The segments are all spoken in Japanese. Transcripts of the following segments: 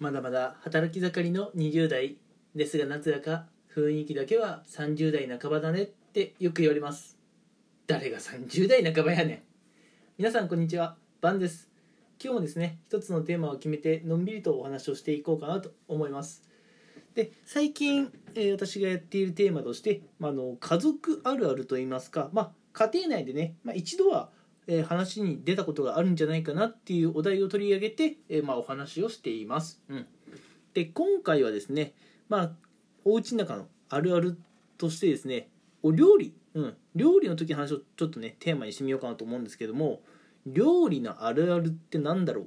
まだまだ働き盛りの20代ですがなぜだか雰囲気だけは30代半ばだねってよく言われます。誰が30代半ばやねん。皆さんこんにちは。バンです。今日もですね一つのテーマを決めてのんびりとお話をしていこうかなと思います。で最近、えー私がやっているテーマとして、まあ、あの家族あるあるといいますか、まあ、家庭内でね、まあ、一度はえー話に出たことがあるんじゃないかなっていうお題を取り上げて、えーまあ、お話をしています。うん、で今回はですね、まあ、お家の中のあるあるとしてですねお料理、うん、料理の時の話をちょっとねテーマにしてみようかなと思うんですけども料理のあるあるって何だろ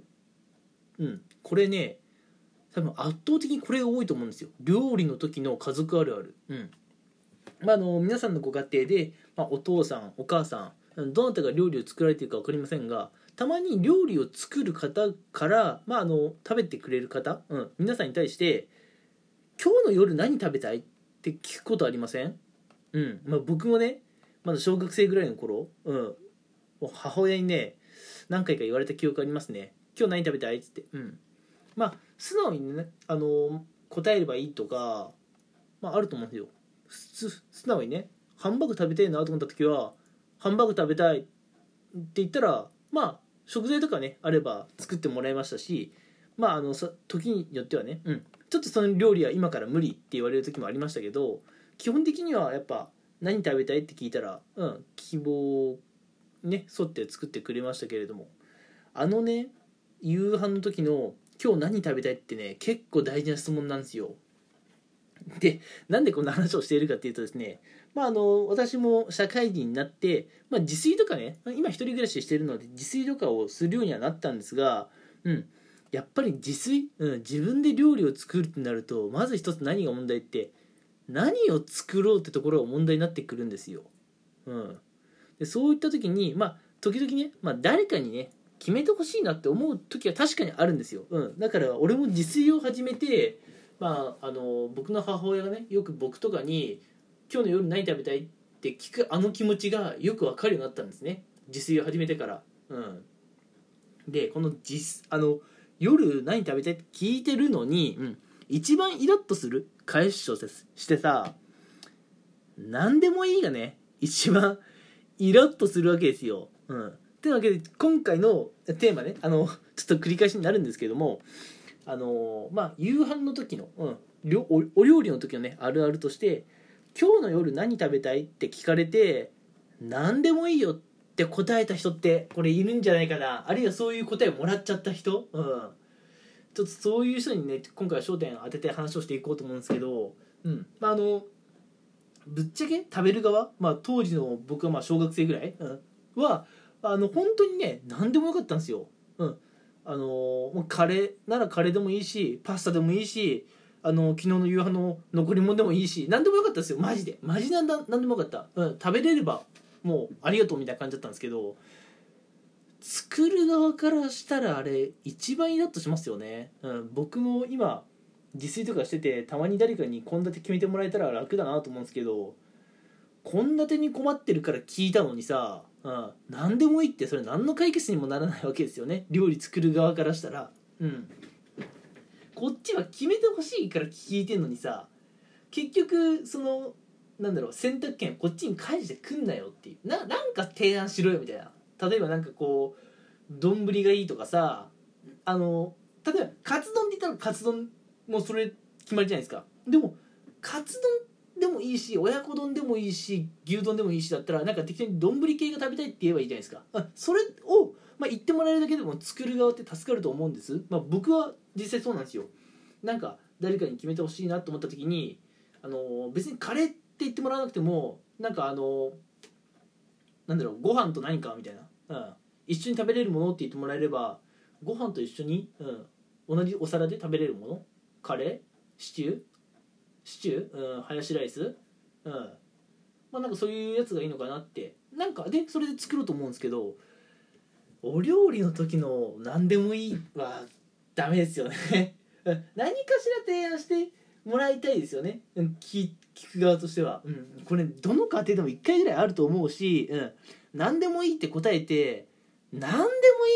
う。うん。これね多分圧倒的にこれが多いと思うんですよ。料理の時の家族あるある。うん。まあ、あの皆さんのご家庭で、まあ、お父さんお母さんどなたが料理を作られているか分かりませんがたまに料理を作る方から、まあ、あの食べてくれる方、うん、皆さんに対して「今日の夜何食べたい?」って聞くことありません？うんまあ、僕もねまだ小学生ぐらいの頃、うん、母親にね何回か言われた記憶ありますね「今日何食べたい?」っつって、うん、まあ素直にねあの答えればいいとか、まあ、あると思うんですよ素直にねハンバーグ食べたいなと思った時はハンバーグ食べたいって言ったらまあ食材とかねあれば作ってもらいましたしまああのさ時によってはね、うん、ちょっとその料理は今から無理って言われる時もありましたけど基本的にはやっぱ何食べたいって聞いたら、うん、希望ね沿って作ってくれましたけれどもあのね夕飯の時の今日何食べたいってね結構大事な質問なんですよ。でなんでこんな話をしているかっていうとですねまああの私も社会人になって、まあ、自炊とかね今一人暮らししてるので自炊とかをするようにはなったんですがうんやっぱり自炊、うん、自分で料理を作るってなるとまず一つ何が問題って何を作ろうってところが問題になってくるんですよ。うん、でそういった時にまあ時々ね、まあ、誰かにね決めてほしいなって思う時は確かにあるんですよ。うん、だから俺も自炊を始めてまあ、あの僕の母親がねよく僕とかに「今日の夜何食べたい?」って聞くあの気持ちがよく分かるようになったんですね自炊を始めてから。うん、でこの実あの夜何食べたいって聞いてるのに、うん、一番イラッとする返しをしてさ何でもいいがね一番イラッとするわけですよ。うん、というわけで今回のテーマねあのちょっと繰り返しになるんですけどもあのまあ夕飯の時の、うん、りょおお料理の時のねあるあるとして「今日の夜何食べたい?」って聞かれて「何でもいいよ」って答えた人ってこれいるんじゃないかな。あるいはそういう答えもらっちゃった人、うん、ちょっとそういう人にね今回は焦点当てて話をしていこうと思うんですけど、うん。まあ、あのぶっちゃけ食べる側、まあ、当時の僕はまあ小学生ぐらい、うん、はあの本当にね何でもよかったんですよ。うん。あのもうカレーならカレーでもいいしパスタでもいいしあの昨日の夕飯の残り物でもいいし何でもよかったですよ。マジで。マジなんだ何でもよかった、うん、食べれればもうありがとうみたいな感じだったんですけど作る側からしたらあれ一番イラッとしますよね、うん、僕も今自炊とかしててたまに誰かに献立決めてもらえたら楽だなと思うんですけど献立に困ってるから聞いたのにさ、うん、何でもいいってそれ何の解決にもならないわけですよね。料理作る側からしたら。うん。こっちは決めてほしいから聞いてんのにさ結局そのなんだろう選択権こっちに返してくんなよっていう。ななんか提案しろよみたいな。例えばなんかこう丼がいいとかさあの例えばカツ丼って言ったらカツ丼もそれ決まりじゃないですか。でもカツ丼でもいいし親子丼でもいいし牛丼でもいいしだったらなんか適当に丼系が食べたいって言えばいいじゃないですか。それを、まあ、言ってもらえるだけでも作る側って助かると思うんです、まあ、僕は実際そうなんですよ。なんか誰かに決めてほしいなと思った時にあの別にカレーって言ってもらわなくてもなんかあのなんだろうご飯と何かみたいな、うん、一緒に食べれるものって言ってもらえればご飯と一緒に、うん、同じお皿で食べれるもの。カレーシチューシチュー、うん、ハヤシライス、うん、まあなんかそういうやつがいいのかなって。なんかでそれで作ろうと思うんですけどお料理の時の何でもいいはダメですよね。何かしら提案してもらいたいですよね。聞聞く側としては、うん、これどの家庭でも1回ぐらいあると思うし、うん、何でもいいって答えて何でも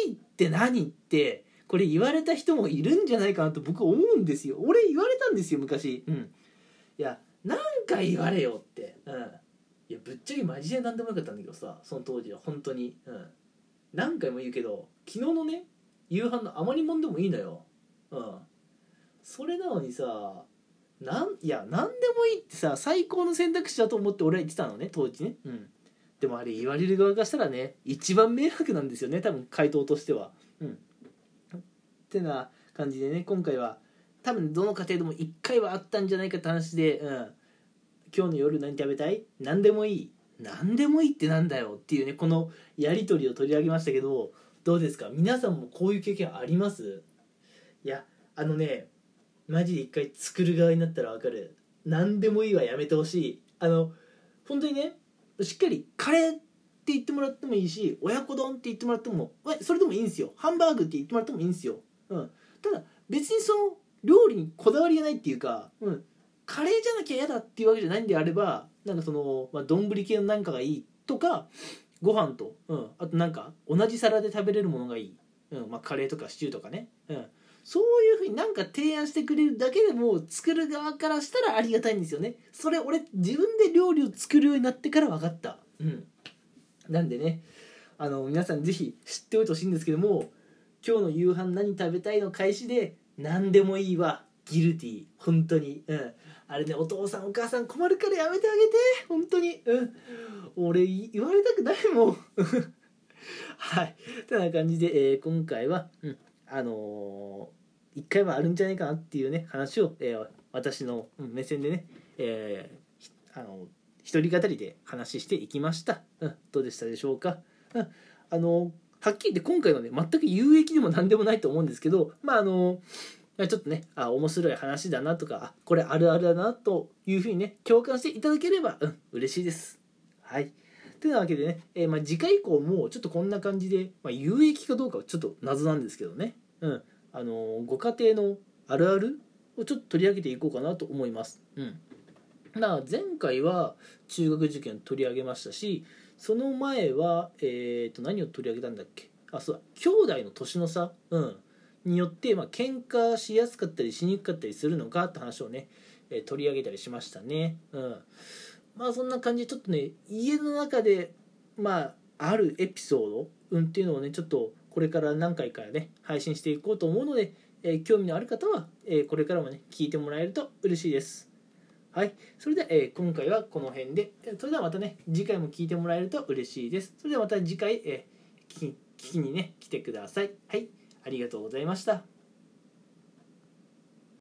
いいって何ってこれ言われた人もいるんじゃないかなと僕思うんですよ。俺言われたんですよ昔。うん。いや何回言われよって。うん。いやぶっちゃけマジで何でもよかったんだけどさその当時は。本当に。うん。何回も言うけど昨日のね夕飯の余りもんでもいいのよ。うん。それなのにさなんいや何でもいいってさ最高の選択肢だと思って俺は言ってたのね当時ね。うん。でもあれ言われる側からしたらね一番迷惑なんですよね多分回答としては。うん。ってな感じでね今回は多分どの家庭でも1回はあったんじゃないかって話で、うん、今日の夜何食べたい？何でもいい。何でもいいってなんだよっていうねこのやり取りを取り上げましたけどどうですか？皆さんもこういう経験あります？いやあのねマジで一回作る側になったら分かる。何でもいいはやめてほしい。あの本当にねしっかりカレーって言ってもらってもいいし親子丼って言ってもらってもそれでもいいんですよ。ハンバーグって言ってもらってもいいんですよ、うん、ただ別にその料理にこだわりがないっていうか、うん、カレーじゃなきゃ嫌だっていうわけじゃないんであればなんかその、まあ、丼系のなんかがいいとかご飯と、うん、あとなんか同じ皿で食べれるものがいい、うん。まあ、カレーとかシチューとかね、うん、そういうふうになんか提案してくれるだけでも作る側からしたらありがたいんですよね。それ俺自分で料理を作るようになってから分かった。うん。なんでねあの皆さん是非知っておいてほしいんですけども今日の夕飯何食べたいの開始で何でもいいわ。ギルティ本当に。うん。あれねお父さんお母さん困るからやめてあげて。本当に。うん。俺言われたくないもん。はい。てな感じで、えー、今回は、うん、あのー、一回はあるんじゃないかなっていうね話を、えー、私の目線でね、えー、あの一人語りで話していきました、うん、どうでしたでしょうか、うん、あのはっきり言って今回はね全く有益でも何でもないと思うんですけどまああのちょっとねあ面白い話だなとかこれあるあるだなというふうにね共感していただければうん嬉しいです。はい。というわけでね、えー、まあ、次回以降もちょっとこんな感じで、まあ、有益かどうかはちょっと謎なんですけどね。うん。あのー、ご家庭のあるあるをちょっと取り上げていこうかなと思います。うん。まあ前回は中学受験取り上げましたしその前は、えー、と何を取り上げたんだっけ？あそうだ。兄弟の年の差、うん、によって、まあ喧嘩しやすかったりしにくかったりするのかって話をね、えー、取り上げたりしましたね。うん、まあそんな感じでちょっとね家の中でまああるエピソード、うん、っていうのをねちょっとこれから何回かね配信していこうと思うので、えー、興味のある方は、えー、これからもね聞いてもらえると嬉しいです。はい。それでは、えー、今回はこの辺で、それではまたね、次回も聞いてもらえると嬉しいです。それではまた次回、えー、聞きにね、来てください。はい。ありがとうございました。